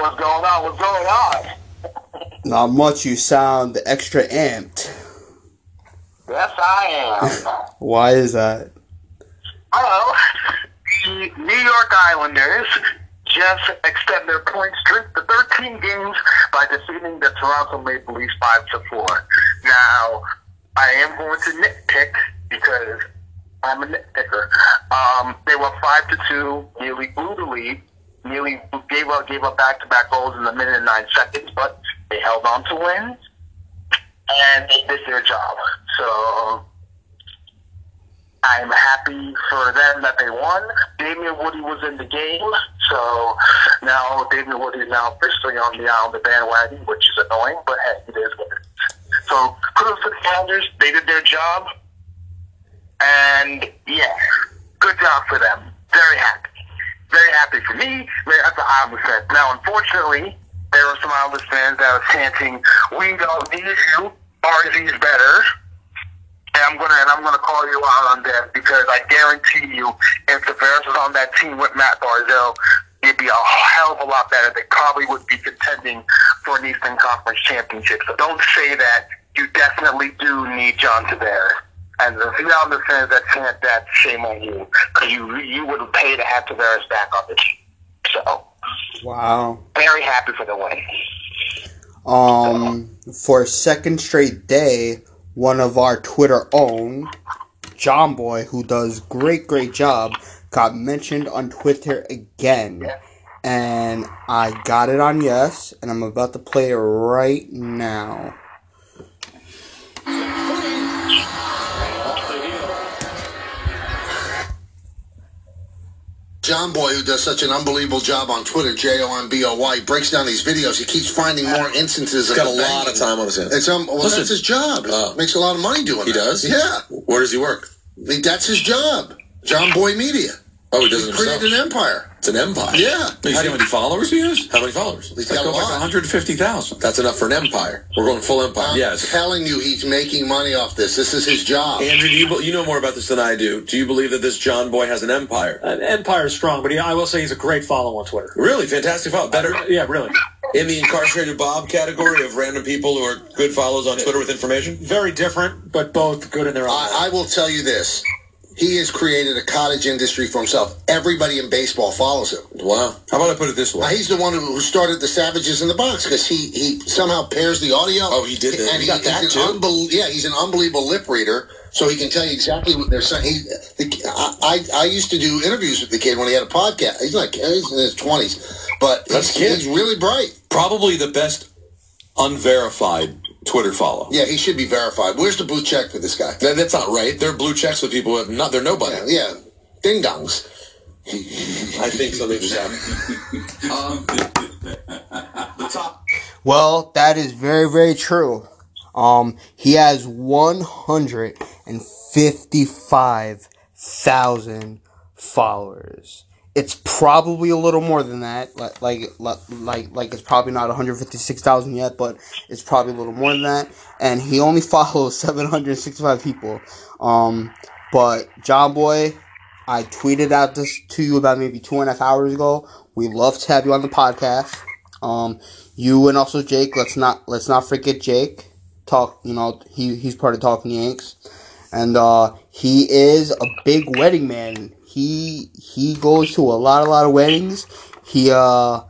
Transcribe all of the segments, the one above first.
What's going on? What's going on? Not much. You sound extra amped. Yes, I am. Why is that? Well, the New York Islanders just extend their point streak to 13 games by defeating the Toronto Maple Leafs 5 to 4. Now, I am going to nitpick because I'm a nitpicker. Um, they were 5 to 2, nearly blew the lead, nearly gave up gave up back to back goals in the minute and nine seconds, but they held on to win and they did their job. So I'm happy for them that they won. Damien Woody was in the game, so now Damien Woody is now officially on the Islander bandwagon, which is annoying, but hey, it is what it is. So kudos to the Islanders. They did their job. And yeah, good job for them. Very happy. Very happy for me. Happy for Islanders fans. Now, unfortunately, there were some Islanders fans that were chanting, "We don't need you. RZ's better." And I'm gonna and I'm gonna call you out on that because I guarantee you, if the Bears was on that team with Matt Barzal, it'd be a hell of a lot better. They probably would be contending for an Eastern Conference championship. So don't say that. You definitely do need John Tavares. And if you understand that chant that, shame on you. Because you, you would pay to have Tavares back on the team. So, Wow. very happy for the win. Um, for a second straight day, one of our Twitter own, Jomboy, who does great, great job, got mentioned on Twitter again. And I got it on yes, and I'm about to play it right now. Jomboy, who does such an unbelievable job on Twitter, J O M B O Y, breaks down these videos. He keeps finding more instances He's of got a lot of time on his hands. It's um, well, Listen. that's his job. Oh. Makes a lot of money doing it. He that. does? Yeah, Where does he work? that's his job. Jomboy Media. Oh, he does it He created himself. an empire. It's an empire. Yeah. You see how many followers he has? How many followers? He's Like, got a like 150,000. That's enough for an empire. We're going full empire. I'm Yes. telling you, he's making money off this. This is his job. Andrew, do you, you know more about this than I do. Do you believe that this Jomboy has an empire? An Empire is strong, but he, I will say he's a great follow on Twitter. Really? Fantastic follow. Better uh, Yeah, really. in the incarcerated Bob category of random people who are good follows on Twitter with information? Very different, but both good in their own. I, I will tell you this. He has created a cottage industry for himself. Everybody in baseball follows him. Wow. How about I put it this Now, way? he's the one who started the Savages in the Box because he, he somehow pairs the audio. Oh, he did that. And He got that, he's too? yeah, he's an unbelievable lip reader, so he can tell you exactly what they're saying. He, the, I, I I used to do interviews with the kid when he had a podcast. He's like he's in his twenties, but That's he's, kid. he's really bright. Probably the best unverified Twitter follow. Yeah, he should be verified. Where's the blue check for this guy? That, that's not right. They're blue checks with people who have not. They're nobody. Yeah, yeah. ding dongs. I think something just happened. Um, the top. Well, that is very, very true. Um, he has 155,000 followers. It's probably a little more than that. Like, like, like, like it's probably not 156,000 yet, but it's probably a little more than that. And he only follows 765 people. Um, but Jomboy, I tweeted out this to you about maybe two and a half hours ago. We love to have you on the podcast. Um, you and also Jake. Let's not let's not forget Jake. Talk, you know, he he's part of Talking Yanks, and uh, he is a big wedding man. He he goes to a lot a lot of weddings. He uh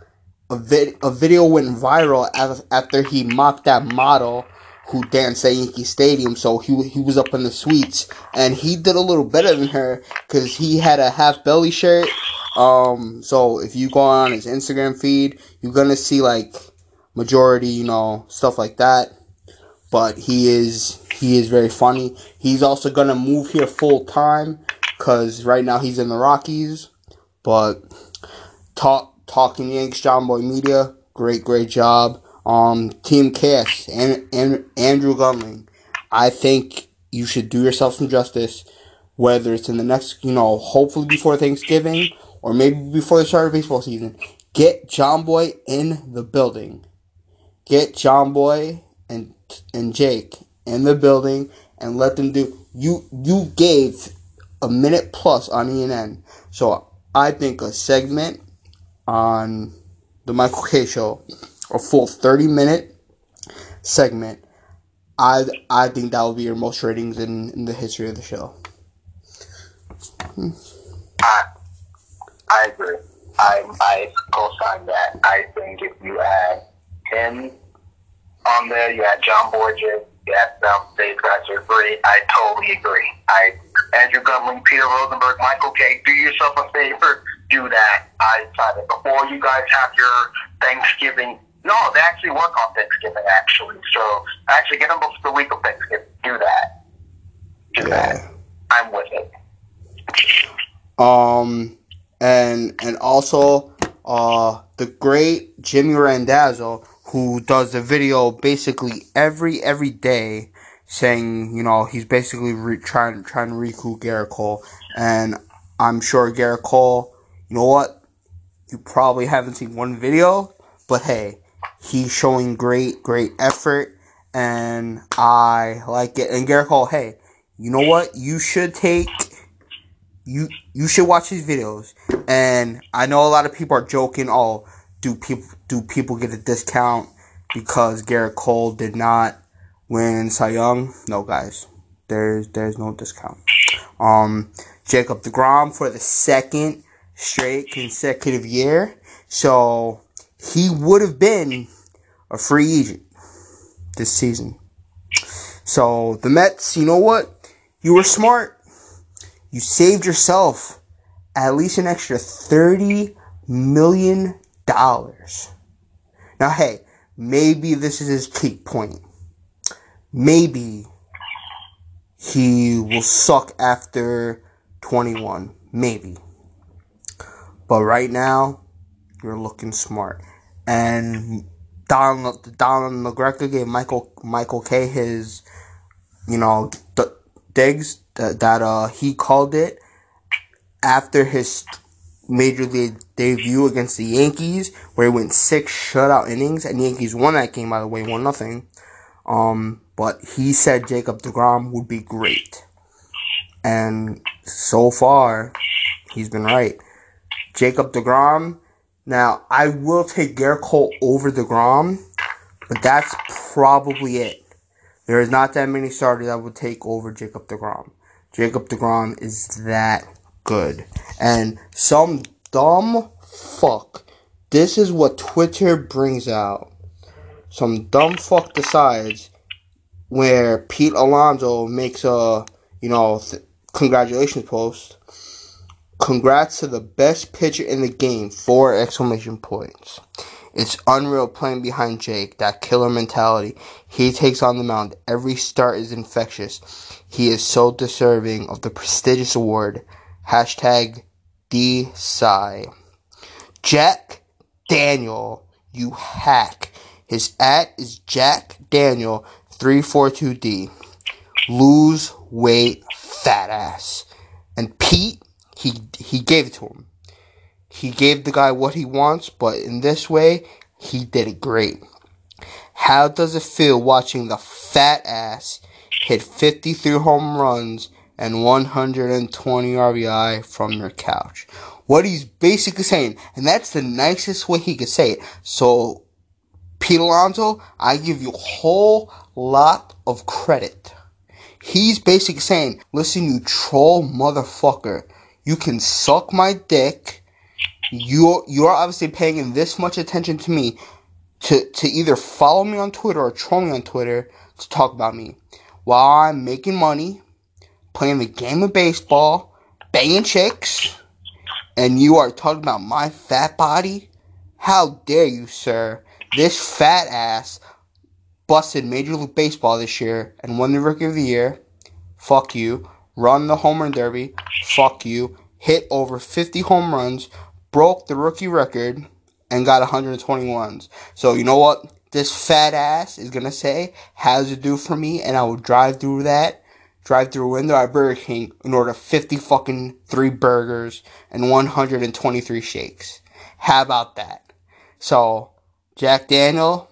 a vid- a video went viral af- after he mocked that model who danced at Yankee Stadium. So he he was up in the suites and he did a little better than her because he had a half belly shirt. Um, so if you go on his Instagram feed, you're gonna see like majority, you know, stuff like that. But he is he is very funny. He's also gonna move here full time because right now he's in the Rockies. But talk talking Yanks, Jomboy Media, great great job. Um, Team Cass and and Andrew Gundling, I think you should do yourself some justice. Whether it's in the next, you know, hopefully before Thanksgiving or maybe before the start of baseball season, get Jomboy in the building. Get Jomboy and and Jake in the building and let them do. You you gave a minute plus on ENN, so I think a segment on the Michael Kay show, a full 30 minute segment, I I think that will be your most ratings in, in the history of the show. Hmm. I, I agree. I, I co-sign that. I think if you add him on there, you add John Borges, you add them, these guys are great. I totally agree. I, Andrew Gundling, Peter Rosenberg, Michael Kay, do yourself a favor, do that. I decided before you guys have your Thanksgiving. No, they actually work on Thanksgiving, actually. So actually get them before the week of Thanksgiving. Do that. Do that. I'm with it. Um, and and also uh the great Jimmy Randazzo who does a video basically every every day saying you know he's basically re- trying trying to recruit Gerrit Cole and I'm sure Gerrit Cole you know what you probably haven't seen one video but hey he's showing great great effort and I like it and Gerrit Cole hey you know what you should take you you should watch these videos. And I know a lot of people are joking. Oh, do people do people get a discount because Gerrit Cole did not win Cy Young? No, guys, there's there's no discount. Um, Jacob Degrom for the second straight consecutive year, so he would have been a free agent this season. So the Mets, you know what? You were smart you saved yourself at least an extra $30 million. Now, hey, maybe this is his peak point. Maybe he will suck after 21. Maybe. But right now, you're looking smart. And Don Don La Greca gave Michael Michael Kay his, you know, digs that, that uh, he called it after his major league debut against the Yankees, where he went six shutout innings, and the Yankees won that game by the way, one nothing. Um, but he said Jacob Degrom would be great, and so far, he's been right. Jacob Degrom. Now I will take Gerrit Cole over Degrom, but that's probably it. There is not that many starters that would take over Jacob DeGrom. Jacob DeGrom is that good. And some dumb fuck. This is what Twitter brings out. Some dumb fuck decides where Pete Alonso makes a, you know, th- congratulations post. Congrats to the best pitcher in the game. Four exclamation points. It's unreal playing behind Jake, that killer mentality. He takes on the mound. Every start is infectious. He is so deserving of the prestigious award. Hashtag DSI. Jack Daniel, you hack. His at is Jack Daniel 342D. Lose weight, fat ass. And Pete, he he gave it to him. He gave the guy what he wants, but in this way, he did it great. How does it feel watching the fat ass hit 53 home runs and 120 RBI from your couch? What he's basically saying, and that's the nicest way he could say it. So, Pete Alonso, I give you a whole lot of credit. He's basically saying, listen, you troll motherfucker, you can suck my dick you're you're obviously paying this much attention to me to to either follow me on Twitter or troll me on Twitter to talk about me while I'm making money, playing the game of baseball, banging chicks, and you are talking about my fat body? How dare you, sir? This fat ass busted Major League Baseball this year and won the Rookie of the Year. Fuck you. Run the home run derby. Fuck you. Hit over 50 home runs broke the rookie record and got 121s. So you know what? This fat ass is gonna say, "How's it do for me?" And I will drive through that, drive through window at Burger King and order 50 fucking three burgers and 123 shakes. How about that? So Jack Daniel,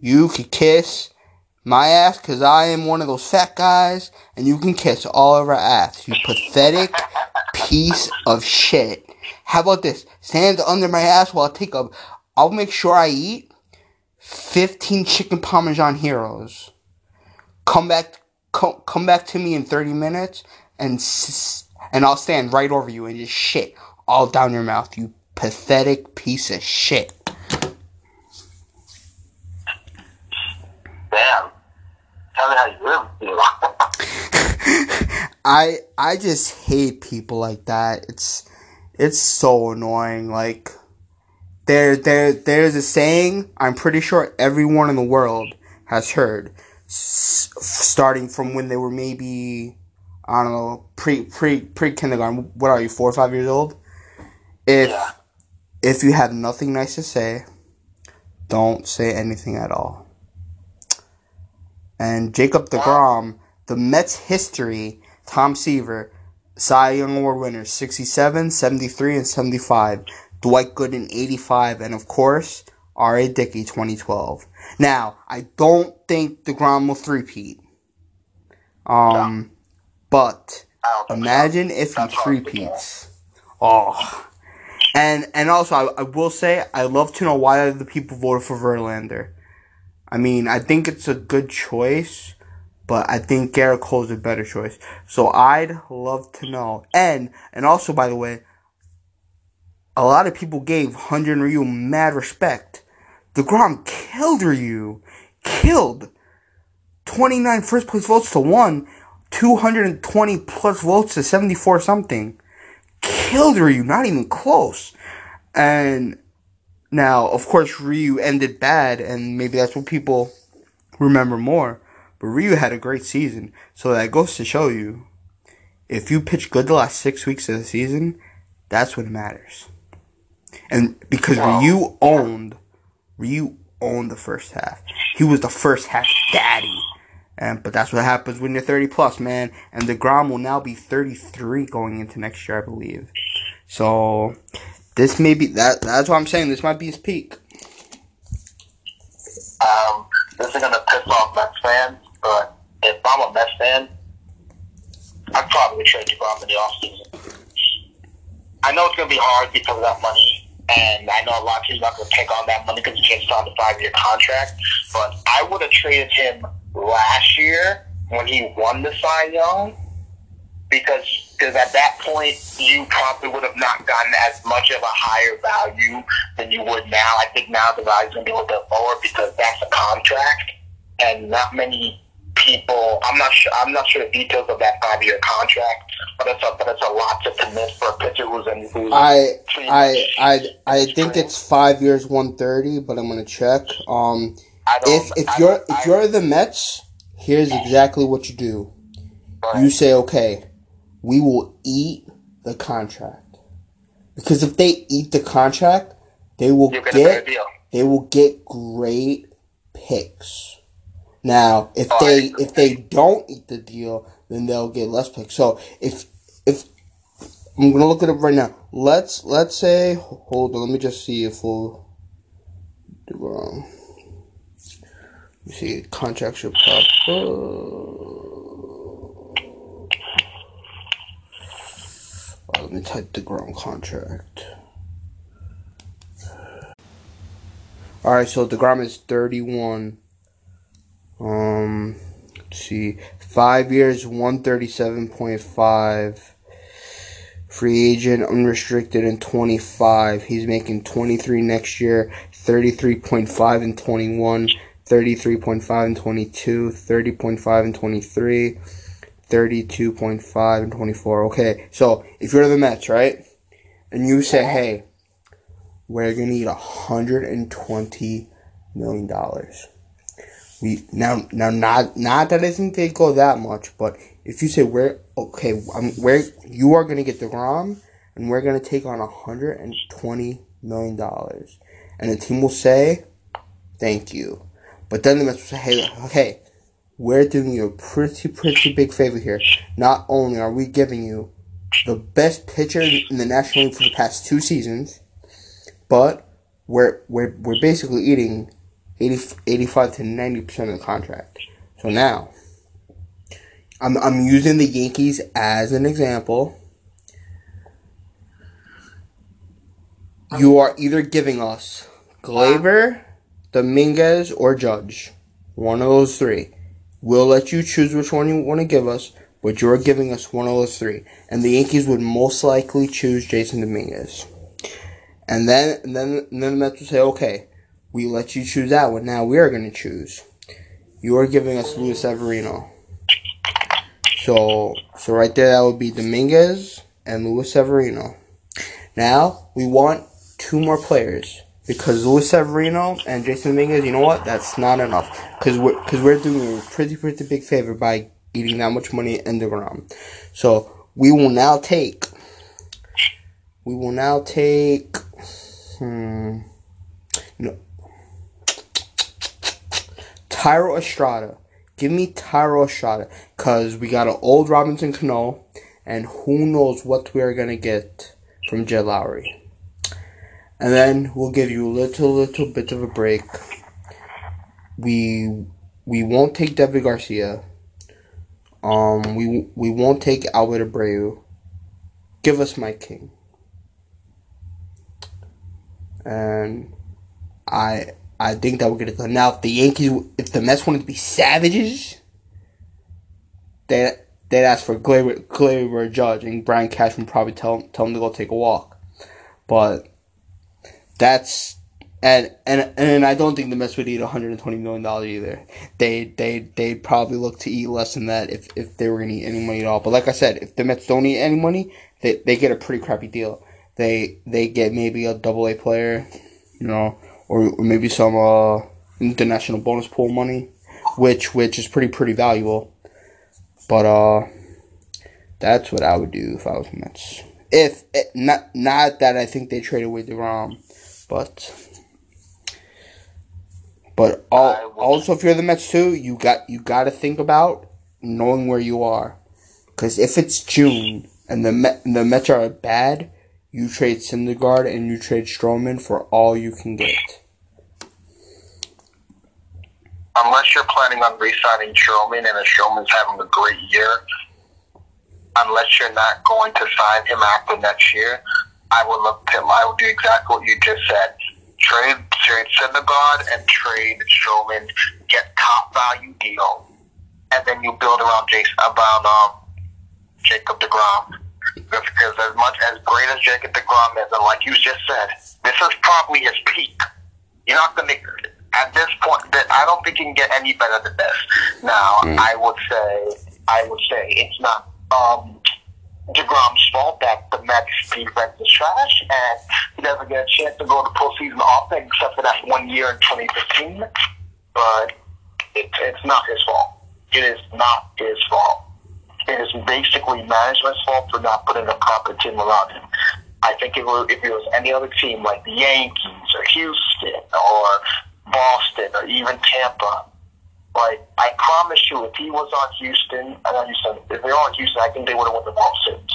you can kiss my ass because I am one of those fat guys, and you can kiss all of our ass. You pathetic piece of shit. How about this? Stand under my ass while I take a. I'll make sure I eat 15 chicken parmesan heroes. Come back, come, come back to me in 30 minutes, and s- and I'll stand right over you and just shit all down your mouth. You pathetic piece of shit. Damn. Tell me how you really feel. I I just hate people like that. It's it's so annoying. Like there there there's a saying I'm pretty sure everyone in the world has heard, starting from when they were maybe I don't know pre pre pre kindergarten. What are you four or five years old? If Yeah. if you have nothing nice to say, don't say anything at all. And Jacob DeGrom, the Mets history, Tom Seaver, Cy Young Award winners 67, 73, and 75. Dwight Gooden 85, and of course, R.A. Dickey 2012. Now, I don't think DeGrom will three-peat. Um, but think so. imagine if he three-peats. Oh. And and also, I, I will say, I love to know why the people voted for Verlander. I mean, I think it's a good choice, but I think Gerrit Cole's a better choice. So I'd love to know. And and also, by the way, a lot of people gave Hunter and Ryu mad respect. DeGrom killed Ryu. Killed. 29 first place votes to 1. 220 plus votes to 74 something. Killed Ryu. Not even close. And now, of course, Ryu ended bad, and maybe that's what people remember more. But Ryu had a great season, so that goes to show you if you pitch good the last six weeks of the season, that's what matters. And because Ryu owned, Ryu owned the first half. He was the first half daddy. And but that's what happens when you're 30 plus, man. And Degrom will now be 33 going into next year, I believe. So this may be that. That's what I'm saying. This might be his peak. Um, this is gonna piss off Mets fans, but if I'm a Mets fan, I'd probably trade DeGrom in the offseason. I know it's gonna be hard because of that money, and I know a lot of teams not gonna take on that money because he can't sign a five-year contract. But I would have traded him last year when he won the Cy Young because because at that point you probably would have not gotten as much of a higher value than you would now. I think now the value's gonna be a little bit lower because that's a contract, and not many people. I'm not sure. I'm not sure the details of that five year contract, but it's a but it's a lot to commit for a pitcher who's in. Who's I I I I think it's five years, 130, but I'm gonna check. Um, if if I you're if you're the Mets, here's exactly what you do. Right. You say, okay, we will eat the contract because if they eat the contract, they will get get they will get great picks. Now, if Oh, they if they don't eat the deal, then they'll get less picks. So if if I'm gonna look it up right now. Let's let's say hold on. Let me just see if we'll do wrong. Let me see contract should pop. up. Uh, let me type DeGrom contract. All right, so the Degrom is 31. Um, let's see, five years, 137.5. Free agent, unrestricted, and 25. He's making 23 next year, 33.5 and 21, 33.5 and 22, 30.5 and 23, 32.5 and 24. Okay, so if you're the Mets, right? And you say, hey, we're gonna need a hundred and twenty million dollars. We now now not not that I think they go that much, but if you say we're okay, um, where you are gonna get DeGrom, and we're gonna take on hundred and twenty million dollars, and the team will say, "Thank you," but then the Mets will say, "Hey, okay, we're doing you a pretty pretty big favor here. Not only are we giving you the best pitcher in the National League for the past two seasons." but we're we're we're basically eating 80, 85 to ninety percent of the contract. So now, I'm I'm using the Yankees as an example. you are either giving us Gleyber, Dominguez, or Judge. One of those three. We'll let you choose which one you want to give us, but you're giving us one of those three. And the Yankees would most likely choose Jasson Dominguez. And then, and then, and then the Mets would say, okay, we let you choose that one. Now we are going to choose. You are giving us Luis Severino. So, so right there, that would be Dominguez and Luis Severino. Now we want two more players because Luis Severino and Jasson Dominguez. You know what? That's not enough because we're because we're doing a pretty pretty big favor by eating that much money in DeGrom. So we will now take. We will now take. Hmm. Thairo Estrada. Give me Thairo Estrada. Because we got an old Robinson Cano. And who knows what we are going to get from Jed Lowrie. And then we'll give you a little, little bit of a break. We we won't take David Garcia. Um, we we won't take Albert Abreu. Give us Mike King. And I I think that we're gonna go. Now, if the Yankees, if the Mets wanted to be savages, they they'd ask for Gleyber, Gleyber Judge, and Brian Cashman probably tell tell them to go take a walk. But that's and and and I don't think the Mets would eat 120 million dollars either. They they they'd probably look to eat less than that if if they were gonna eat any money at all. But like I said, if the Mets don't eat any money, they they get a pretty crappy deal. They they get maybe a double A player, you know, or, or maybe some uh international bonus pool money, which which is pretty pretty valuable. But uh, that's what I would do if I was Mets. If it, not not that I think they traded away Degrom, but but all, also if you're the Mets too, you got you got to think about knowing where you are, because if it's June and the Met, the Mets are bad, you trade Syndergaard and you trade Stroman for all you can get. Unless you're planning on re-signing Stroman and if Stroman's having a great year, unless you're not going to sign him after next year, I would look to I would do exactly what you just said. Trade trade Syndergaard and trade Stroman, get top value deal, and then you build around Jason about um Jacob Degrom. Because as much as great as Jacob Degrom is, and like you just said, this is probably his peak. You're not going to at this point. That I don't think you can get any better than this. Now, Mm. I would say, I would say it's not um, Degrom's fault that the Mets defense is trash, and he doesn't get a chance to go to postseason often, except for that one year in 2015. But it, it's not his fault. It is not his fault. It is basically management's fault for not putting a proper team around him. I think if it, was, if it was any other team like the Yankees or Houston or Boston or even Tampa, like I promise you, if he was on Houston, I know Houston. If they were on Houston, I think they would have won the World Series.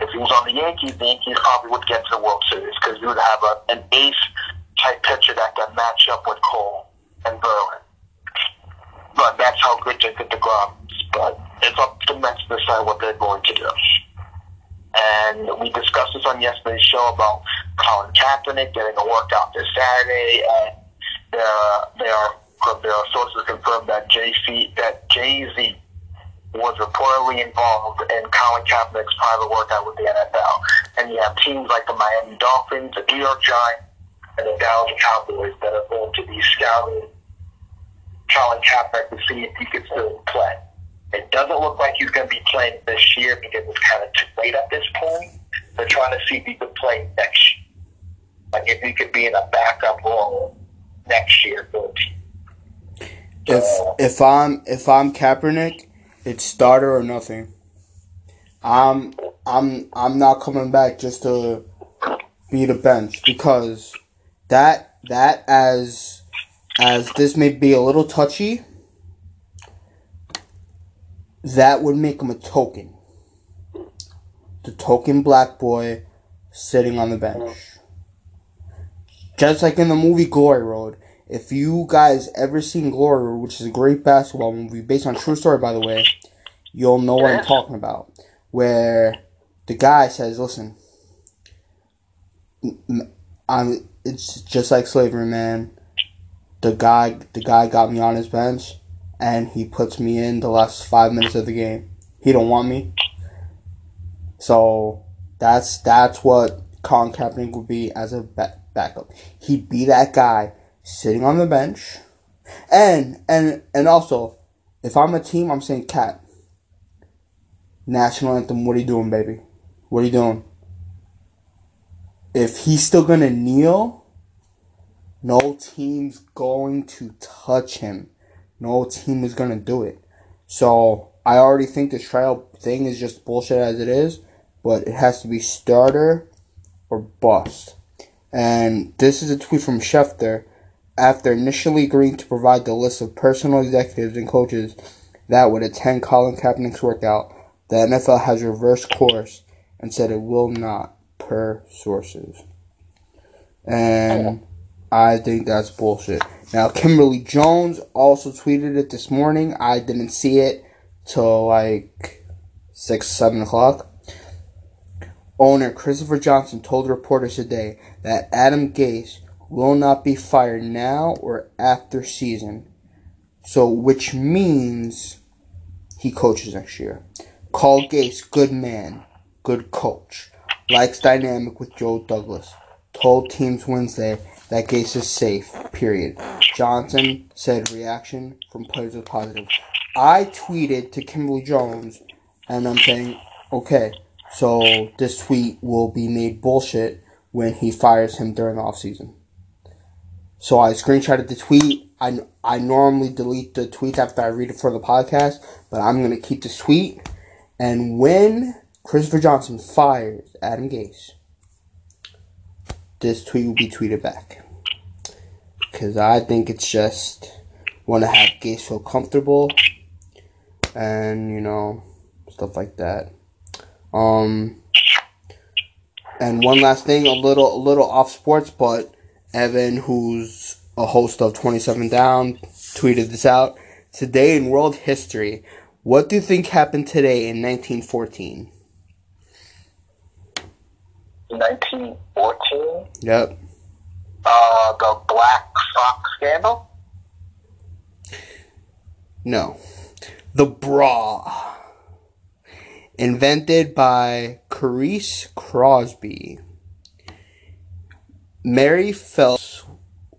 If he was on the Yankees, the Yankees probably would get to the World Series because you would have a, an ace type pitcher that can match up with Cole and Verlander. But that's how good Jacob DeGrom is. But it's up to Mets to decide what they're going to do. And we discussed this on yesterday's show about Colin Kaepernick getting a workout this Saturday, and there there are there are sources confirmed that JC that Jay Z was reportedly involved in Colin Kaepernick's private workout with the NFL. And you have teams like the Miami Dolphins, the New York Giants, and the Dallas Cowboys that are going to be scouting Colin Kaepernick to see if he can still play. It doesn't look like he's going to be playing this year because it's kind of too late at this point. They're trying to see if he could play next year. Like if he could be in a backup role next year for the team. If if I'm if I'm Kaepernick, it's starter or nothing. I'm I'm I'm not coming back just to be the bench because that that as as this may be a little touchy, that would make him a token. The token black boy sitting on the bench. Just like in the movie Glory Road. If you guys ever seen Glory Road, which is a great basketball movie based on true story by the way, you'll know what I'm talking about. Where the guy says, "Listen, I'm. It's just like slavery, man. The guy, the guy got me on his bench, and he puts me in the last five minutes of the game. He don't want me. So that's that's what Colin Kaepernick would be as a ba- backup. He'd be that guy sitting on the bench, and and and also, if I'm a team, I'm saying Cat. National anthem. What are you doing, baby? What are you doing? If he's still gonna kneel, no team's going to touch him. No team is gonna do it. So I already think this trial thing is just bullshit as it is, but it has to be starter or bust. And this is a tweet from Schefter. After initially agreeing to provide the list of personal executives and coaches that would attend Colin Kaepernick's workout, the NFL has reversed course and said it will not, per sources. And I think that's bullshit. Now, Kimberly Jones also tweeted it this morning. I didn't see it till like 6, 7 o'clock. Owner Christopher Johnson told reporters today that Adam Gase will not be fired now or after season. So, which means he coaches next year. Call Gase good man, good coach. Likes dynamic with Joe Douglas. Told teams Wednesday that Gase is safe. Period. Johnson said reaction from players was positive. I tweeted to Kimberly Jones, and I'm saying, okay, so this tweet will be made bullshit when he fires him during the offseason. So I screenshotted the tweet. I, I normally delete the tweets after I read it for the podcast, but I'm going to keep the tweet. And when Christopher Johnson fires Adam Gase, this tweet will be tweeted back. Because I think it's just want to have Gase feel comfortable and, you know, stuff like that. Um, and one last thing, a little, a little off sports, but Evan, who's a host of 27 Down, tweeted this out. Today in world history, what do you think happened today in 1914? 1914, Yep. uh, the Black Sox scandal. No. The bra. Invented by Caresse Crosby. Mary Phelps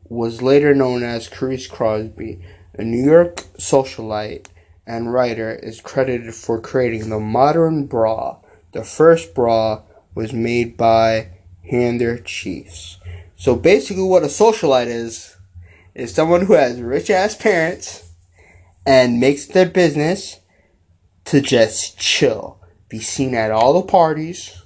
was later known as Caresse Crosby, a New York socialite and writer, is credited for creating the modern bra. The first bra was made by Hander Chiefs. So basically, what a socialite is, is someone who has rich ass parents and makes their business to just chill, be seen at all the parties,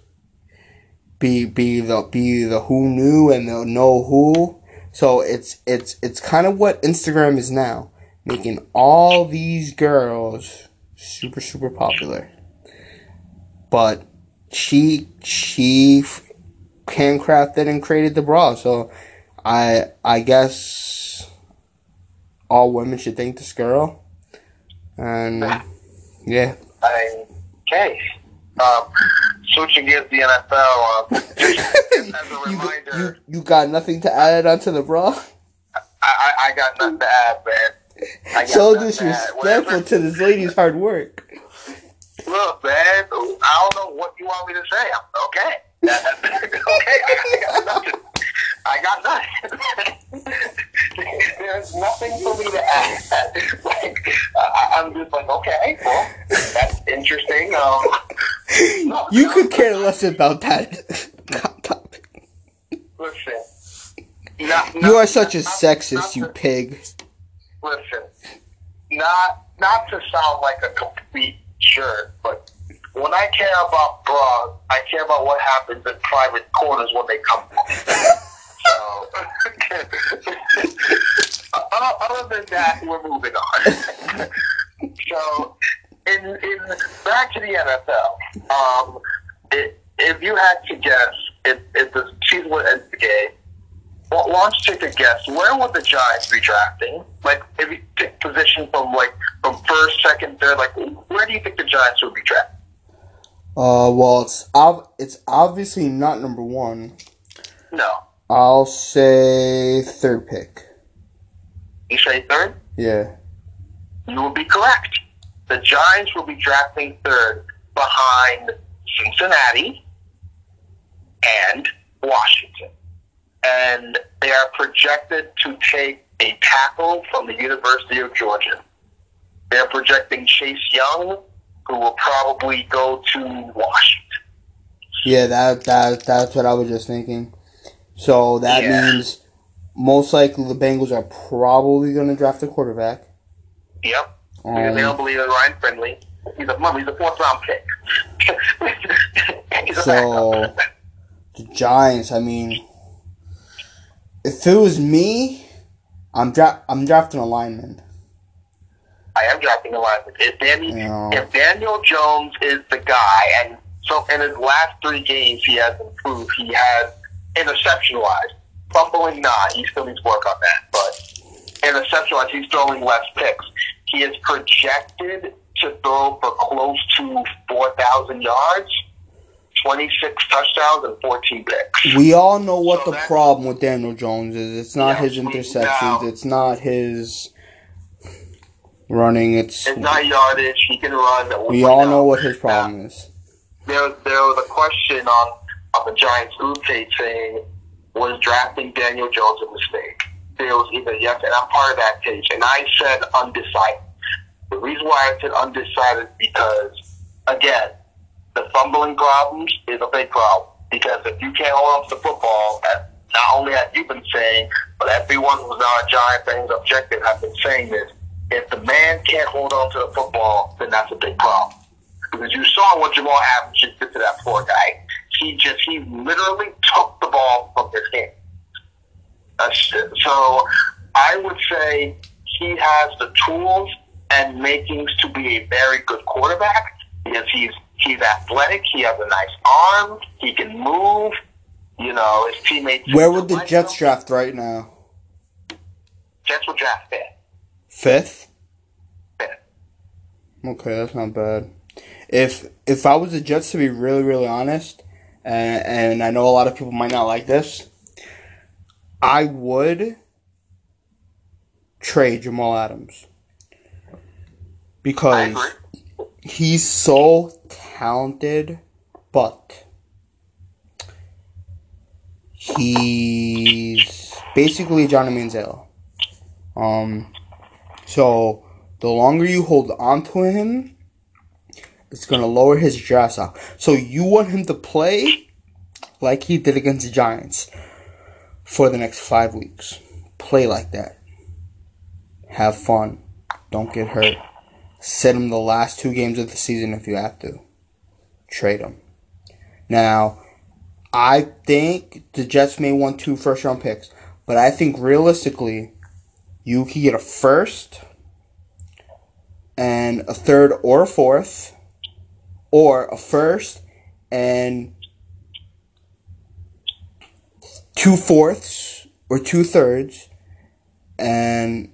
be be the be the who knew and the know who. So it's it's it's kind of what Instagram is now, making all these girls super super popular. But she she handcrafted and created the bra, so I I guess all women should thank this girl. And yeah, I okay. Um, switching gears the NFL, um, just as a you, reminder, you you got nothing to add onto the bra. I, I, I got nothing to add, man. So nothing to disrespectful to this lady's hard work. Look, man, I don't know what you want me to say. I'm okay. okay, I, I got nothing. I got nothing. There's nothing for me to add. Like, I, I'm just like, okay, well, that's interesting. Um, no, You no, could care less about that topic. Listen, not, You are such a not- sexist, not you to- pig. listen, not not to sound like a complete jerk, but when I care about bras, I care about what happens in private corners when they come. so, other than that, we're moving on. so, in in back to the NFL, um, i if you had to guess, if, if the season would end today, well, why don't you take a guess? Where would the Giants be drafting? Like, if you pick position from like from first, second, third, like do you think the Giants would be drafting? Uh, well, it's ob- it's obviously not number one. No, I'll say third pick. You say third? Yeah. You will be correct. The Giants will be drafting third behind Cincinnati and Washington. And they are projected to take a tackle from the University of Georgia. They're projecting Chase Young, who will probably go to Washington. Yeah, that that that's what I was just thinking. So that Yeah. means most likely the Bengals are probably going to draft a quarterback. Yep. because they Um, don't believe in Ryan Finley. He's a mom. He's a fourth round pick. he's So the Giants, I mean, if it was me, I'm dra- I'm drafting a lineman. I am drafting a line. If Danny, Yeah. if Daniel Jones is the guy, and so in his last three games he has improved. He has interception wise, fumbling not. He still needs work on that, but interception wise, he's throwing less picks. He is projected to throw for close to four thousand yards, twenty six touchdowns, and fourteen picks. We all know what So the problem with Daniel Jones is. It's not Yeah, his interceptions. know. It's not his running. It's It's not yardage. He can run. we all know what his problem is. there, there was a question on, on the Giants group page saying, was drafting Daniel Jones a mistake? There was either yes, and I'm part of that page, and I said undecided. The reason why I said undecided because, again, the fumbling problems is a big problem. Because if you can't hold up the football, not only have you been saying, but everyone who's not a Giant fans objective have been saying this, if the man can't hold on to the football, then that's a big problem because you saw what Jamal Adams just did to that poor guy. He just he literally took the ball from his hand. So I would say he has the tools and makings to be a very good quarterback because he's he's athletic. He has a nice arm. He can move. You know, his teammates. Where would the Jets him. draft right now? Jets would draft fifth. Fifth. Fifth. Okay, that's not bad. If if I was the Jets, to be really really honest, and and I know a lot of people might not like this, I would trade Jamal Adams I because he's so talented, but he's basically Johnny Manziel. Um, so the longer you hold on to him, it's gonna lower his draft stock. So you want him to play like he did against the Giants for the next five weeks. Play like that. Have fun. Don't get hurt. Sit him the last two games of the season if you have to. Trade him. Now, I think the Jets may want two first round picks, but I think realistically, you can get a first and a third or a fourth, or a first and two fourths or two thirds, and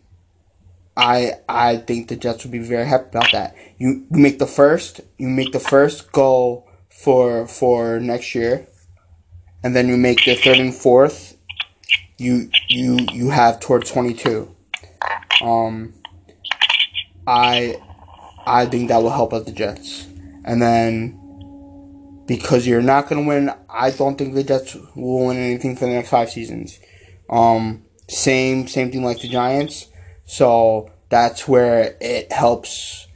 I I think the Jets would be very happy about that. You you make the first, you make the first go for for next year, and then you make the third and fourth. You you you have toward twenty two. Um, I I think that will help out the Jets, and then because you're not gonna win, I don't think the Jets will win anything for the next five seasons. Um, same same thing like the Giants. So that's where it helps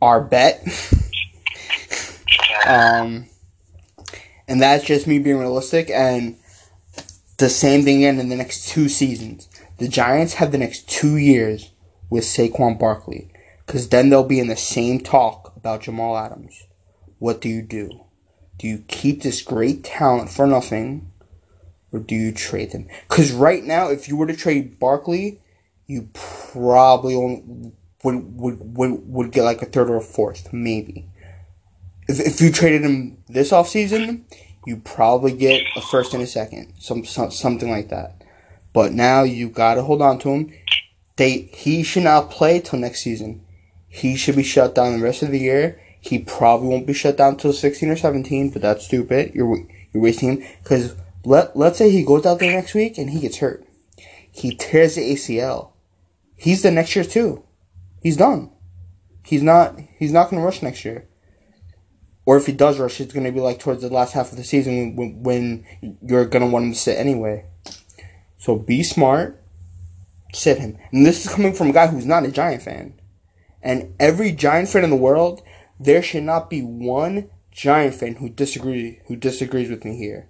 our bet. um, and that's just me being realistic. And the same thing again in the next two seasons. The Giants have the next two years with Saquon Barkley. Because then they'll be in the same talk about Jamal Adams. What do you do? Do you keep this great talent for nothing? Or do you trade him? Because right now, if you were to trade Barkley, you probably only would, would, would, would get like a third or a fourth, maybe. If, if you traded him this offseason, you probably get a first and a second, some, some something like that. But now you got to hold on to him. They he should not play till next season. He should be shut down the rest of the year. He probably won't be shut down till 16 or 17, but that's stupid. You're you're wasting him because Let let's say he goes out there next week and he gets hurt. He tears the ACL. He's the next year too. He's done. He's not he's not gonna rush next year. Or if he does rush, it's gonna be like towards the last half of the season when, when you're gonna want him to sit anyway. So be smart, sit him. And this is coming from a guy who's not a Giant fan. And every Giant fan in the world, there should not be one Giant fan who disagree who disagrees with me here.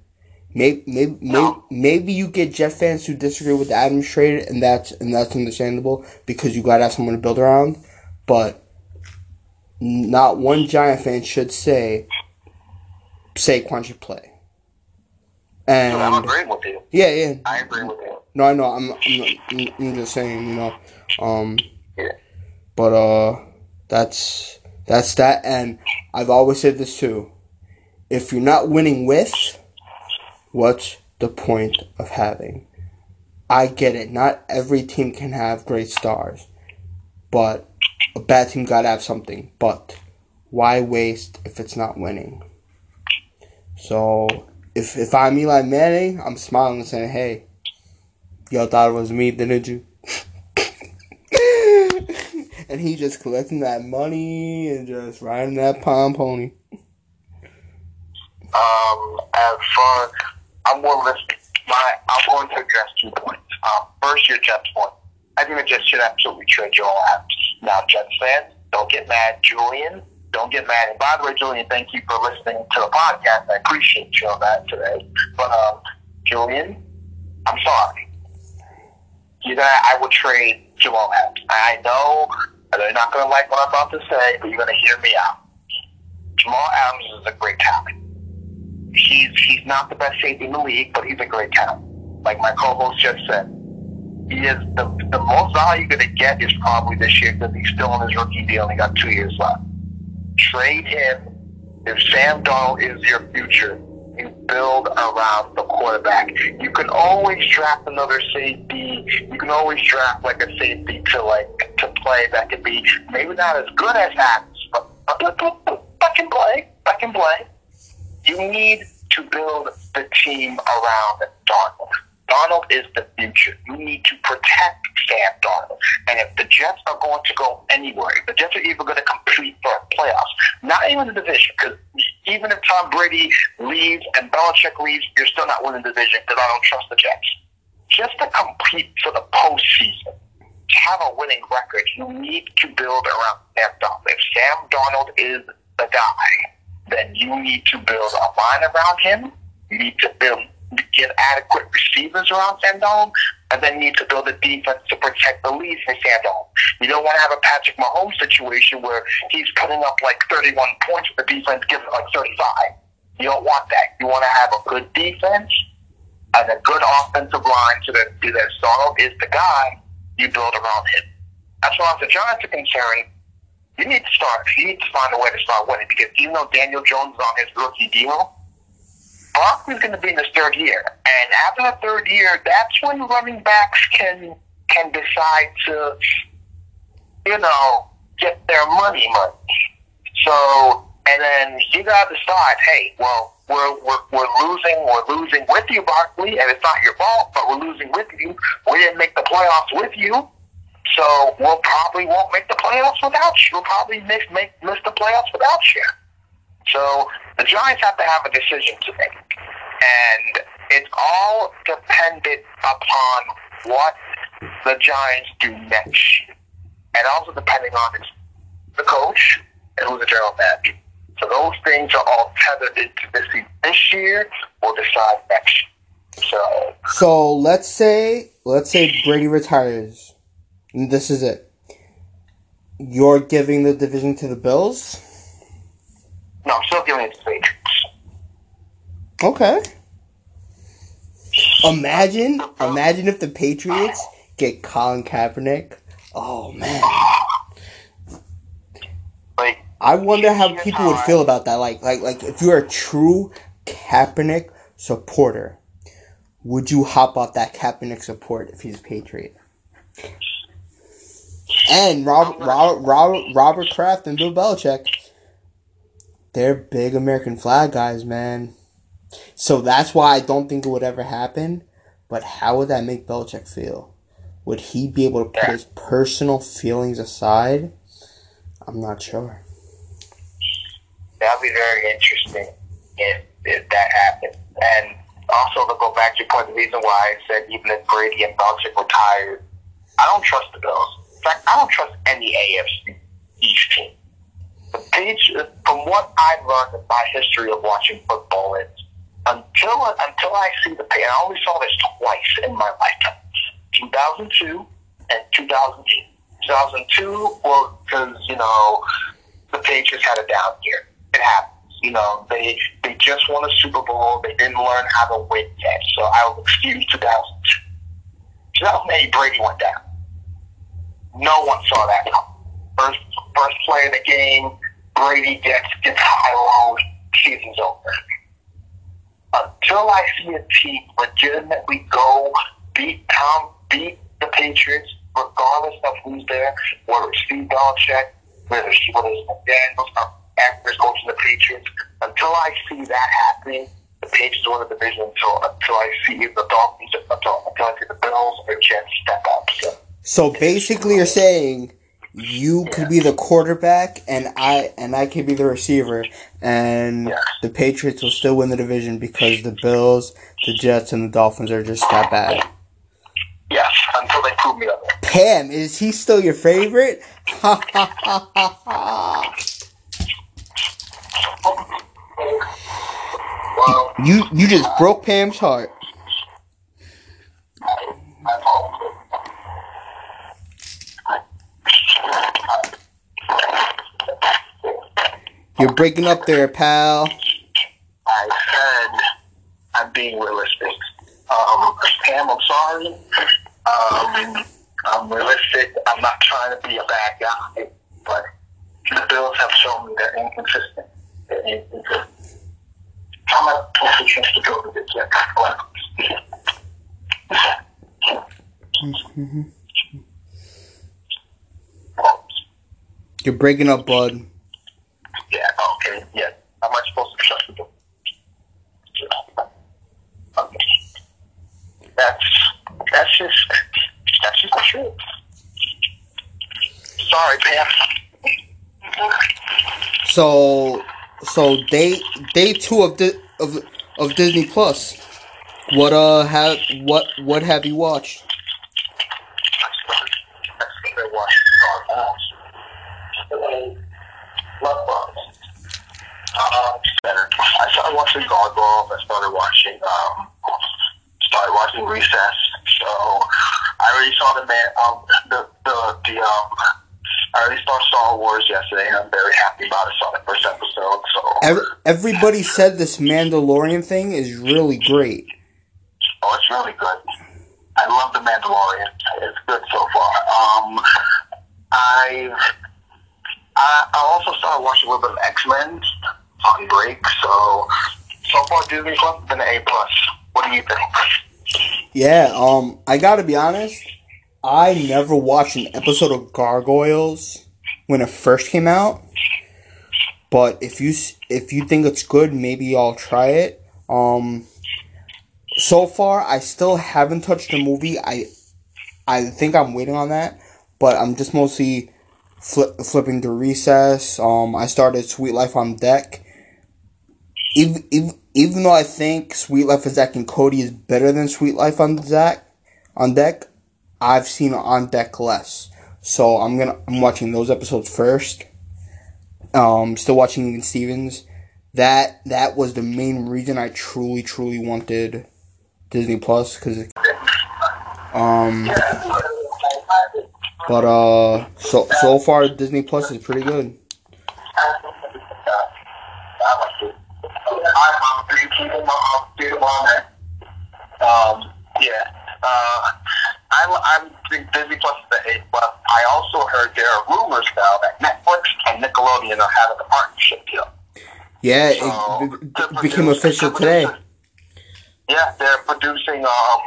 Maybe maybe, maybe, maybe you get Jet fans who disagree with the Adams trade, and that's and that's understandable because you gotta have someone to build around. But not one Giant fan should say Saquon should play. And I'm agreeing with you. yeah, yeah. I agree with you. No, I know. I'm, I'm, I'm, I'm just saying, you know. Um, Yeah. but uh, that's that's that. And I've always said this too. If you're not winning with, what's the point of having? I get it. Not every team can have great stars, but a bad team gotta have something. But why waste if it's not winning? So if if I'm Eli Manning, I'm smiling and saying, "Hey, y'all thought it was me, didn't you?" and he just collecting that money and just riding that palm pony. Um, as far I'm going to my I'm going to address two points. Um, first, your Jets point. I think the Jets should absolutely trade Joel Adams. Now, Jets fans, don't get mad. Julian, don't get mad. And by the way, Julian, thank you for listening to the podcast. I appreciate you on that today. But um, Julian, I'm sorry. You know, I would trade Joel Adams. I know they're not going to like what I'm about to say, but you're going to hear me out. Jamal Adams is a great talent he's he's not the best safety in the league, but he's a great talent. Like my co-host just said, he is the the most value you're gonna get is probably this year because he's still on his rookie deal and he got two years left. Trade him if Sam Darnold is your future. You build around the quarterback. You can always draft another safety. You can always draft like a safety to like to play that could be maybe not as good as Adams, but but can play. But can play. You need to build the team around Darnold. Darnold is the future. You need to protect Sam Darnold. And if the Jets are going to go anywhere, if the Jets are even going to compete for playoffs, not even the division, because even if Tom Brady leaves and Belichick leaves, you're still not winning the division because I don't trust the Jets. Just to compete for the postseason, to have a winning record, you need to build around Sam Darnold. If Sam Darnold is the guy, then you need to build a line around him. You need to build get adequate receivers around Darnold, and then need to build a defense to protect the lead for Darnold. You don't want to have a Patrick Mahomes situation where he's putting up like 31 points, the defense gives like 35. You don't want that. You want to have a good defense and a good offensive line so that, so that Darnold is the guy you build around him. As far as the Giants are concerned, you need to start. You need to find a way to start winning because even though Daniel Jones is on his rookie deal, Barkley's going to be in his third year, and after the third year, that's when running backs can can decide to, you know, get their money money. So, and then you got to decide, hey, well, we're, we're we're losing, we're losing with you, Barkley, and it's not your fault, but we're losing with you. We didn't make the playoffs with you. So we'll probably won't make the playoffs without you. We'll probably miss make miss the playoffs without you. So the Giants have to have a decision to make, and it's all dependent upon what the Giants do next and also depending on the coach and who's the general manager. So those things are all tethered into this this year will decide next. So So let's say let's say Brady retires. And this is it. You're giving the division to the Bills? No, I'm still giving it to the Patriots. Okay. Imagine imagine if the Patriots get Colin Kaepernick. Oh man. Like I wonder how people would feel about that. Like, like, like, if you're a true Kaepernick supporter, would you hop off that Kaepernick support if he's a Patriot? And Robert, Robert, Robert, Robert Kraft and Bill Belichick, they're big American flag guys, man. So that's why I don't think it would ever happen. But how would that make Belichick feel? Would he be able to put his personal feelings aside? I'm not sure. That'd be very interesting if, if that happened. And also to go back to your point, the reason why I said even if Brady and Belichick retired, I don't trust the Bills. In fact, I don't trust any AFC East team. The Patriots, from what I've learned in my history of watching football, is until until I see the pay, I only saw this twice in my lifetime: 2002 and 2008. 2002 was because you know the Patriots had a down year. It happens. You know they they just won a Super Bowl. They didn't learn how to win yet. So I will excuse 2002. 2008, Brady went down. No one saw that coming. First first play of the game, Brady gets gets high low. Season's over until I see a team legitimately go beat Tom, beat the Patriots, regardless of who's there, whether it's Steve Belichick, whether it's McDaniels, or Akers go to the Patriots, until I see that happening, the Patriots win the division until until I see the Dolphins, until, until I see the Bills or Jets step up. So. So basically, you're saying you could be the quarterback and I and I could be the receiver, and Yes. the Patriots will still win the division because the Bills, the Jets, and the Dolphins are just that bad. Yes, until they prove me otherwise. Pam, is he still your favorite? Ha ha ha ha ha. Well, You you just broke Pam's heart. I, I hope. You're breaking up there, pal. I said I'm being realistic. Um, Pam, I'm sorry. Um, I'm realistic. I'm not trying to be a bad guy, but the Bills have shown me they're inconsistent. They're inconsistent. I'm not totally to go to the Jets. You're breaking up, bud. Yeah, okay, yeah. How Am I supposed to trust the Bills? Okay. That's that's just that's just the truth. Sorry, Pam. So so day day two of Di- of of Disney Plus. What uh have what what have you watched? I watched Gargoyles. Love Bugs. Uh, better. I started watching Gargoyles. I started watching um, started watching Recess. So I already saw the man um the the the um. I already saw Star Wars yesterday, and I'm very happy about it. I saw the first episode, so Ev- everybody said this Mandalorian thing is really great. Oh, it's really good. I love The Mandalorian. It's good so far. Um, I've, I I also started watching a little bit of X Men on break. So so far, Disney Plus has been an A plus. What do you think? Yeah, um, I gotta be honest. I never watched an episode of Gargoyles when it first came out. But if you if you think it's good, maybe I'll try it. Um, so far, I still haven't touched the movie. I I think I'm waiting on that, but I'm just mostly flip, flipping through Recess. Um, I started Suite Life on Deck. Even, even even though I think Suite Life of Zack and Cody is better than Suite Life on Zack on Deck, I've seen on Deck less. So I'm gonna I'm watching those episodes first. Um, still watching Even Stevens. That that was the main reason I truly truly wanted Disney Plus because um but uh so so far Disney Plus is pretty good. I'm pretty keep them on, keep them on there. Um, yeah. Uh, I'm, I'm think Disney Plus is the eight, but I also heard there are rumors now that Netflix and Nickelodeon are having a partnership deal. Yeah, So, it be- became produce- official today. Yeah, they're producing. Um,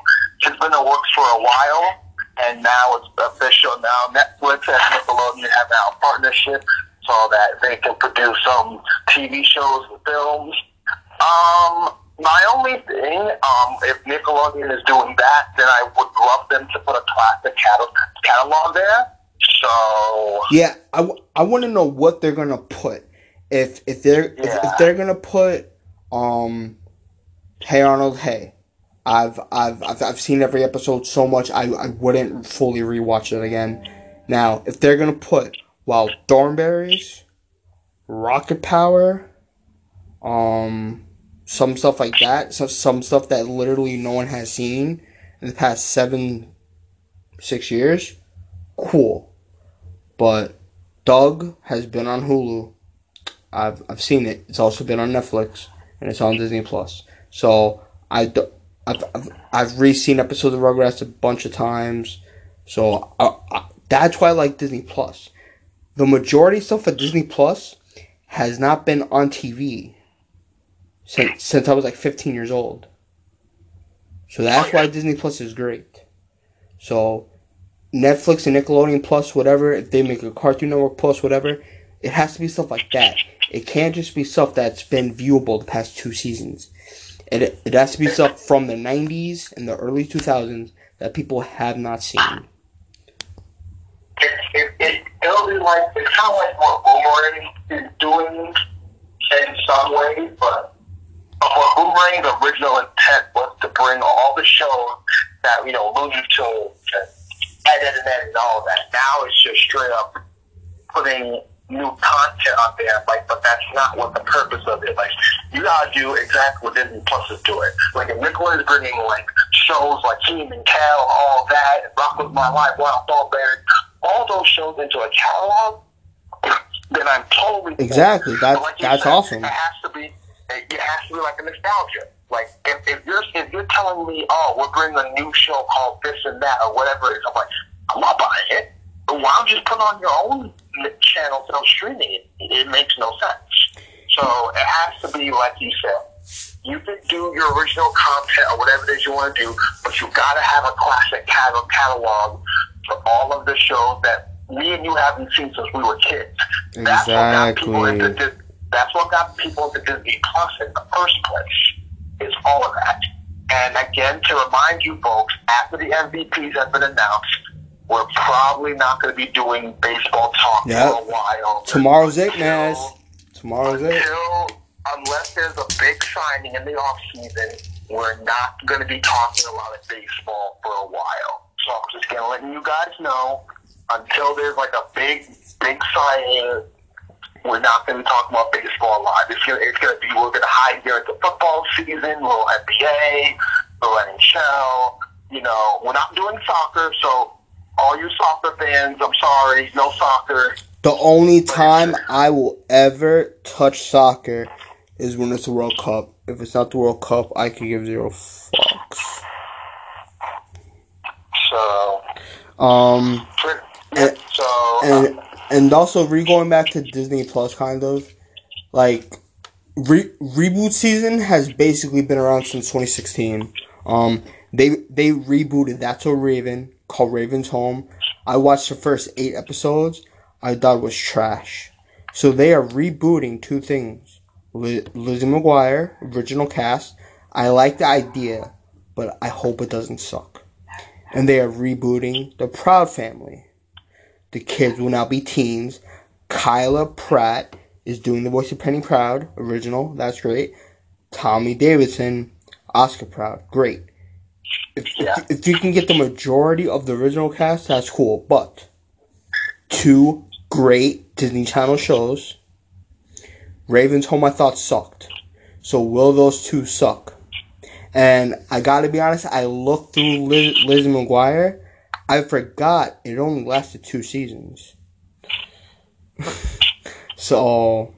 it's been in the works for a while, and now it's official. Now Netflix and Nickelodeon have now a partnership so that they can produce some TV shows and films. Um, my only thing, um, if Nickelodeon is doing that, then I would love them to put a classic catalog, catalog there. So Yeah, I, w- I want to know what they're gonna put. If if they're if, if they're gonna put um, Hey Arnold, Hey, I've I've I've, I've seen every episode so much I, I wouldn't fully rewatch it again. Now, if they're gonna put Wild Thornberrys, Rocket Power, um, some stuff like that, so some stuff that literally no one has seen in the past seven, six years, cool. But Doug has been on Hulu. I've I've seen it. It's also been on Netflix and it's on Disney Plus. So I do, I've, I've I've re-seen episodes of Rugrats a bunch of times. So I, I, that's why I like Disney Plus. The majority of stuff at Disney Plus has not been on TV since since I was like 15 years old. So that's why Disney Plus is great. So Netflix and Nickelodeon Plus, whatever, if they make a Cartoon Network Plus, whatever, it has to be stuff like that. It can't just be stuff that's been viewable the past two seasons. It, it has to be stuff from the 90s and the early 2000s that people have not seen. it, it, it, it'll be like, it's kind of like what Boomerang is doing in some ways, but what Boomerang's original intent was to bring all the shows that, you know, Looney Tunes and Ed, and Ed and all that. Now it's just straight up putting new content on there, like, but that's not what the purpose of it. Like, you gotta do exactly what Disney Plus is doing. Like, if Nickelodeon is bringing, like, shows like Kenan and and all that, and Rocko's Modern Life, Wild Thornberry, all those shows into a catalog, then I'm totally. Exactly. But That's- like that's said, awesome. It has to be. It it has to be like a nostalgia. Like if, if you're if you're telling me, oh, we're bringing a new show called this and that or whatever it is, I'm like, I'm not buying it. Why don't you just put on your own channel instead of streaming it? It makes no sense. So it has to be like you said. You can do your original content or whatever it is you want to do, but you got to have a classic catalog, catalog for all of the shows that me and you haven't seen since we were kids. That's what got people Exactly. into Dis- That's what got people into Disney Plus in the first place. Is all of that. And again, to remind you folks, after the MVPs have been announced, we're probably not going to be doing baseball talk Yep. for a while. Tomorrow's it, Naz. Tomorrow's it. until unless there's a big signing in the off season, we're not going to be talking a lot of baseball for a while. So I'm just going to let you guys know until there's like a big, big signing, we're not going to talk about baseball a lot. It's going to it's going to be we're going to hide here at the football season, little NBA, little NHL. You know, we're not doing soccer, so. All you soccer fans, I'm sorry, no soccer. The only time I will ever touch soccer is when it's the World Cup. If it's not the World Cup, I can give zero fucks. So, Um, And- so uh, and and also re going back to Disney Plus, kind of like re- reboot season has basically been around since 2016. Um, they they rebooted That's So Raven called Raven's Home. I watched the first eight episodes. I thought it was trash. So they are rebooting two things. Li- Lizzie McGuire, original cast. I like the idea, but I hope it doesn't suck. And they are rebooting the Proud Family. The kids will now be teens. Kyla Pratt is doing the voice of Penny Proud, original. That's great. Tommy Davidson, Oscar Proud, great. If, Yeah. if, you can get the majority of the original cast, that's cool. But two great Disney Channel shows. Raven's Home, I thought sucked. So will those two suck? And I gotta be honest, I looked through Liz, Lizzie McGuire. I forgot it only lasted two seasons. so,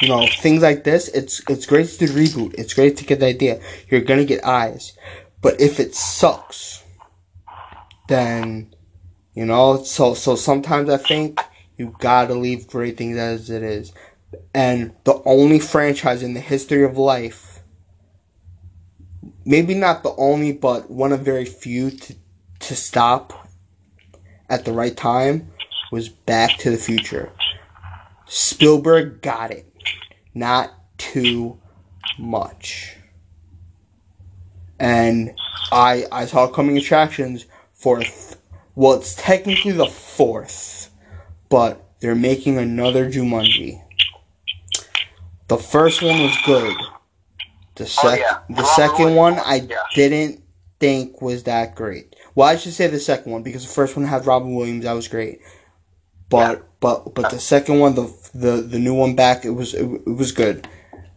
you know, things like this, it's it's great to reboot. It's great to get the idea. You're gonna get eyes. But if it sucks, then you know, so so sometimes I think you gotta leave great things as it is. And the only franchise in the history of life maybe not the only, but one of very few to, to stop at the right time was Back to the Future. Spielberg got it. Not too much. And I I saw coming attractions for th- well, it's technically the fourth, but they're making another Jumanji. The first one was good. The sec- Oh, yeah. the second one one, I yeah. didn't think was that great. Well, I should say the second one because the first one had Robin Williams. That was great. But but but the second one, the the the new one back, it was it, it was good.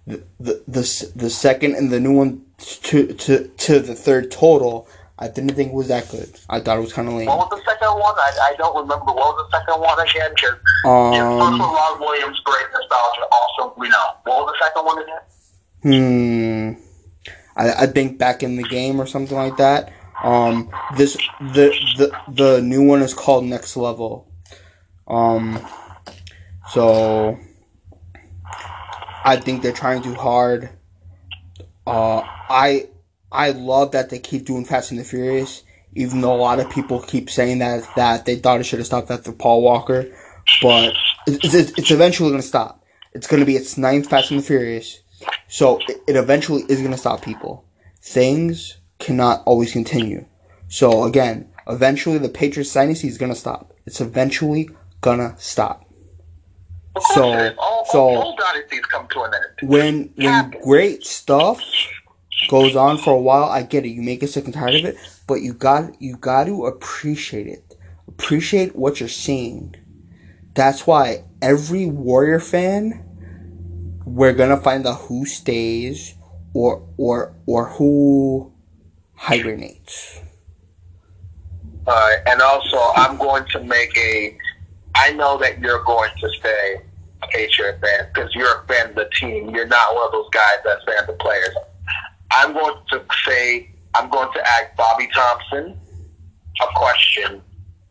The, the the the second and the new one to to to the third total, I didn't think it was that good. I thought it was kind of lame. What was the second one? I, I don't remember. What was the second one again? Because yeah, first Um, one, Robin Williams, great nostalgia. Also, we know. What was the second one again? Hmm. I, I think back in the game or something like that. Um, this the the the new one is called Next Level. Um, so I think they're trying too hard. Uh, I I love that they keep doing Fast and the Furious, even though a lot of people keep saying that that they thought it should have stopped after Paul Walker, but it's, it's, it's eventually gonna stop. It's gonna be its ninth Fast and the Furious. So it, it eventually is going to stop people. Things cannot always continue. So again, eventually the Patriots dynasty is going to stop. It's eventually going to stop. Of course So- it is. all, so- all, all dynasties come to an end. When when great stuff goes on for a while, I get it. You may get sick and tired of it, but you got you got to appreciate it. Appreciate what you're seeing. That's why every Warrior fan, we're gonna find out who stays or or or who hibernates. Uh, and also, I'm going to make a. I know that you're going to stay a Patriot fan because you're a fan of the team. You're not one of those guys that's fan of the players. I'm going to say I'm going to ask Bobby Thompson a question.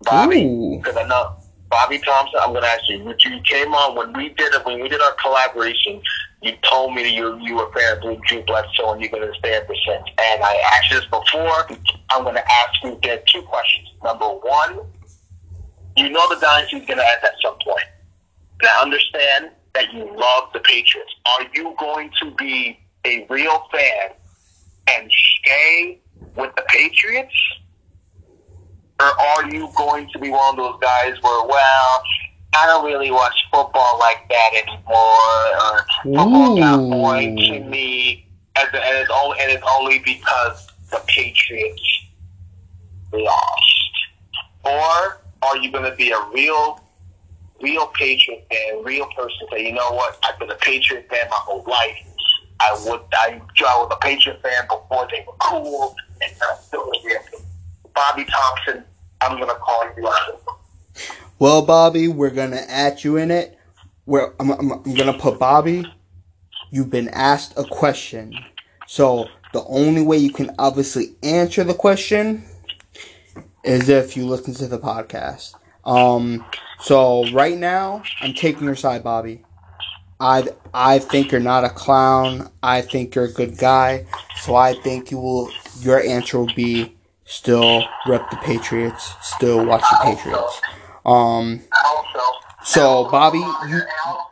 Bobby, because I know Bobby Thompson. I'm going to ask you. When you came on when we did it, when we did our collaboration, you told me you you were a fan of Blue Drew Bledsoe and you're going to stay ever since. And I asked you this before. I'm going to ask you two questions. Number one, you know the dynasty is going to end at some point. I understand that you love the Patriots. Are you going to be a real fan and stay with the Patriots? Or are you going to be one of those guys where, well, I don't really watch football like that anymore, or football got Ooh. boring to me, and, and, it's only, and it's only because the Patriots lost? Or are you going to be a real, real Patriot fan, real person? Say, you know what? I've been a Patriot fan my whole life. I would, I, I was a Patriot fan before they were cool, and I'm still real Bobby Thompson. I'm to call you out. Well, Bobby, we're gonna add you in it. Where I'm, I'm, I'm gonna put Bobby. You've been asked a question, so the only way you can obviously answer the question is if you listen to the podcast. Um, so right now, I'm taking your side, Bobby. I I think you're not a clown. I think you're a good guy. So I think you will. Your answer will be still rep the Patriots. Still watch the Patriots. Um. So Bobby, you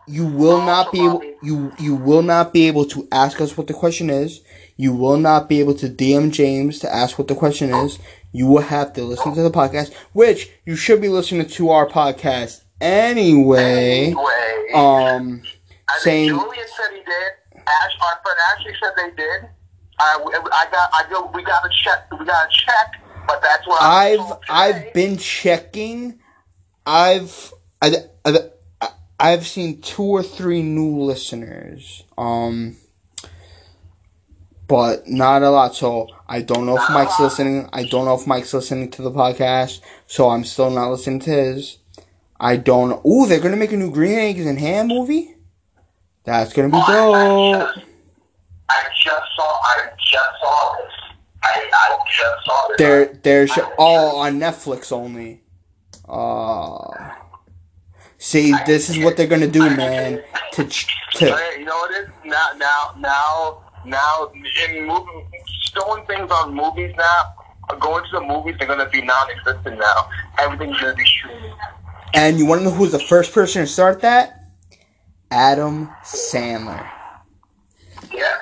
you will not be you you will not be able to ask us what the question is. You will not be able to DM James to ask what the question is. You will have to listen to the podcast, which you should be listening to our podcast anyway. anyway, Um, I same. Julian said he did. Ash, our friend Ashley said they did. I, I got, I go, we got to check, we got to check. But that's what i've. I've been checking. I've I, I, I've seen two or three new listeners. Um, but not a lot. So I don't know if Mike's listening. I don't know if Mike's listening to the podcast. So I'm still not listening to his. I don't. Ooh, they're gonna make a new Green Eggs and Ham movie. That's gonna be I dope. just, I just saw, I just saw this. I, I just saw this. They're they're sh- all on Netflix only. Uh see, this is what they're gonna do, man. To to you know what it is now, now, now, now. In movie, showing things on movies now, going to the movies, they're gonna be non-existent now. Everything's gonna be streaming. and you want to know who's the first person to start that? Adam Sandler. Yeah.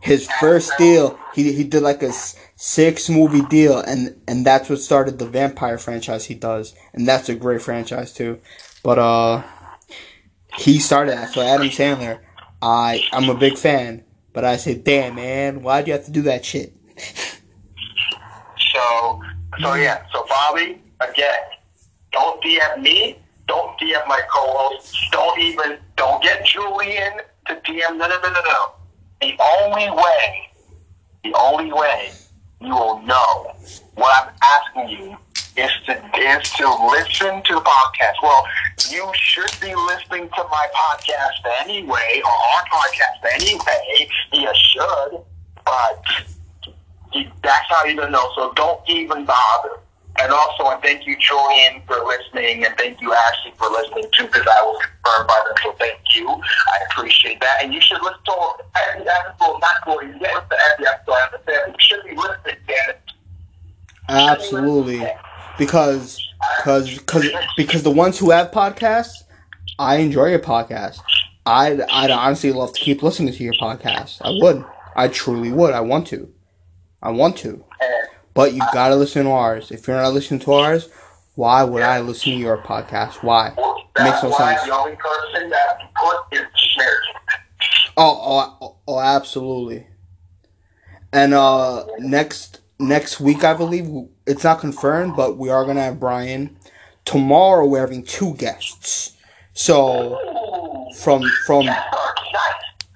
his first deal, he he did like a six movie deal, and and that's what started the vampire franchise he does, and that's a great franchise too. But uh, he started that. So Adam Sandler, I I'm a big fan, but I say, damn man, why'd you have to do that shit? So, so yeah. So Bobby, again, don't DM me. Don't DM my co-host. Don't even. Don't get Julian to DM. No, no, no, no, no. The only way. The only way you will know what I'm asking you is to is to listen to the podcast. Well, you should be listening to my podcast anyway, or our podcast anyway. You should, but you, that's how you're gonna know. So don't even bother. And also, I thank you, Julian, for listening, and thank you, Ashley, for listening too, because I was confirmed by them. So thank you. I appreciate that. And you should listen to every episode, not for you listen to every episode. I understand. You should be listening, Dan. Absolutely, because because because because the ones who have podcasts, I enjoy your podcast. I'd I'd honestly love to keep listening to your podcast. I would. I truly would. I want to. I want to. But you gotta listen to ours. If you're not listening to ours, why would I listen to your podcast? Why? that's Makes no why sense. the only person that put is Schmerz. Oh, oh, oh, absolutely. And uh, next next week, I believe it's not confirmed, but we are gonna have Brian. Tomorrow, we're having two guests. So from from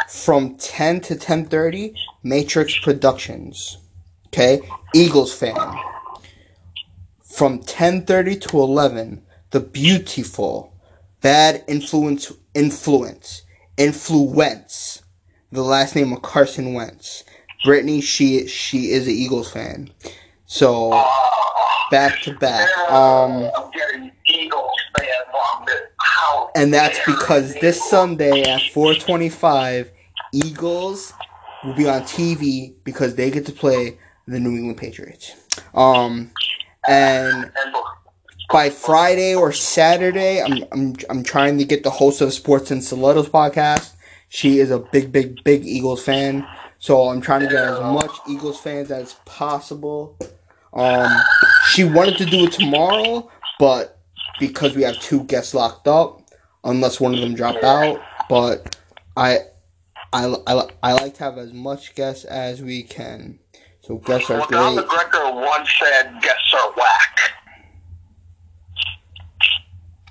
from ten to ten thirty, Matrix Productions. Okay, Eagles fan. From ten thirty to eleven, the beautiful, bad influence influence influence. The last name of Carson Wentz. Brittany, she she is an Eagles fan. So back to back. Um and that's because this Sunday at 425, Eagles will be on TV because they get to play the New England Patriots. Um, and by Friday or Saturday, I'm, I'm, I'm trying to get the host of Sports and Stilettos podcast. She is a big, big, big Eagles fan. So I'm trying to get as much Eagles fans as possible. Um, she wanted to do it tomorrow, but because we have two guests locked up, unless one of them drop out. But I, I, I, I like to have as much guests as we can. So guests are well, Don great. McGregor once said guests are whack.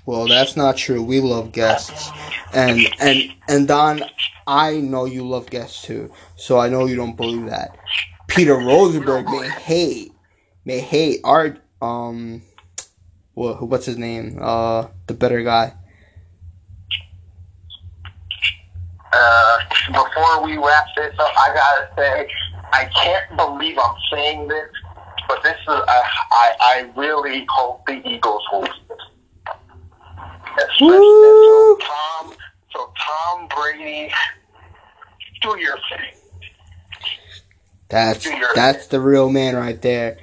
Well, that's not true. We love guests, and and and Don, I know you love guests too. So I know you don't believe that. Peter Rosenberg may hate, may hate our um, what what's his name? Uh, the better guy. Uh, before we wrap this up, I gotta say, I can't believe I'm saying this, but this is, uh, I, I really hope the Eagles will. Especially, so Tom, so Tom Brady, do your thing. That's that's the real man right there.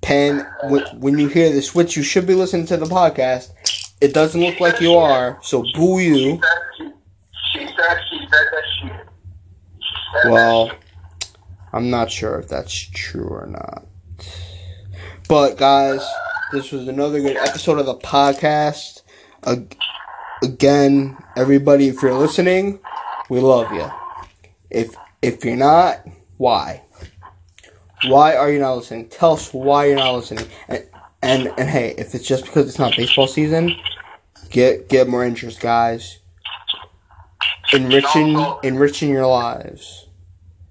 Penn, when, when you hear the switch, you should be listening to the podcast. It doesn't look like you are, so boo you. She said she, she said she said that she. she said Well, I'm not sure if that's true or not. But guys, this was another good episode of the podcast. Ag- Again, everybody, if you're listening, we love you. If if you're not, why? Why are you not listening? Tell us why you're not listening. And and, and hey, if it's just because it's not baseball season, get get more interest, guys. Enriching enriching your lives.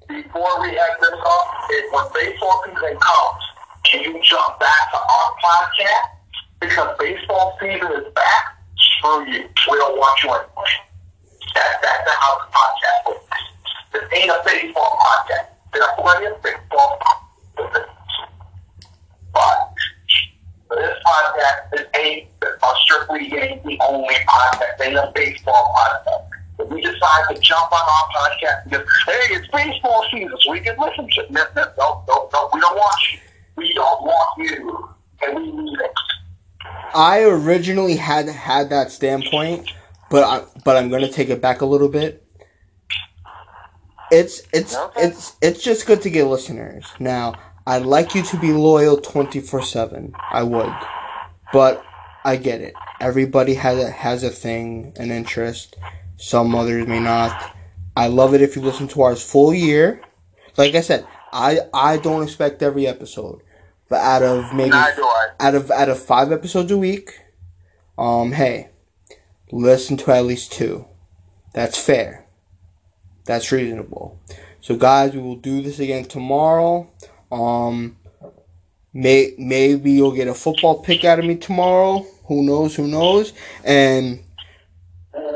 before we end this off, is when baseball season comes, can you jump back to our podcast? Because baseball season is back. Screw you. We don't want you anymore. That, that's how the podcast works. This ain't a baseball podcast. There are plenty of baseball podcasts. But this podcast, this ain't a strictly Yankee only podcast. Ain't a baseball podcast. If we decide to jump on our podcast because, hey, it's baseball season, so we can listen to it. No, no, no, we don't want you. We don't want you. And we need it. I originally had had that standpoint, but I, but I'm gonna take it back a little bit. it's it's Okay. it's it's just good to get listeners. Now, I'd like you to be loyal twenty four seven. I would, but I get it. Everybody has a has a thing, an interest. Some others may not. I love it if you listen to ours full year. Like I said, I I don't expect every episode, but out of maybe Neither do I. out of out of five episodes a week, um, hey, listen to at least two. That's fair. That's reasonable. So guys, we will do this again tomorrow. Um, may maybe you'll get a football pick out of me tomorrow. Who knows? Who knows? And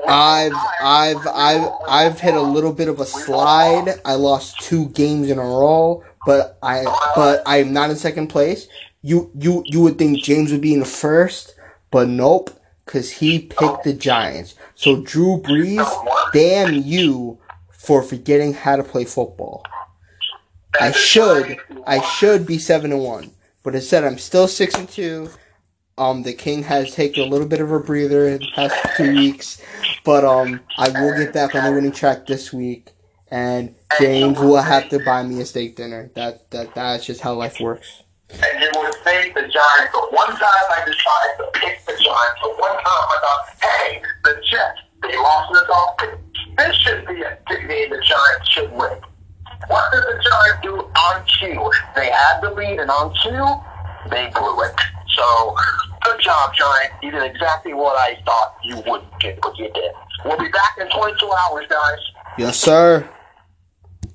I've I've I've I've hit a little bit of a slide. I lost two games in a row, but I but I'm not in second place. You you you would think James would be in first, but nope, cause he picked the Giants. So Drew Brees, damn you for forgetting how to play football. I should I should be seven and one, but instead I'm still six and two. Um, the King has taken a little bit of a breather in the past two weeks, but um, I will get back on the winning track this week, and James will have to buy me a steak dinner. That that that's just how life works. and you would think the Giants. But one time I decided to pick the Giants. But one time I thought, hey, the Jets, they lost this offense. This should be a game the Giants should win. What did the Giants do on cue? They had the lead, and on cue, they blew it. So, good job, Giants. You did exactly what I thought you would do, but you did. We'll be back in 22 hours, guys. Yes, sir.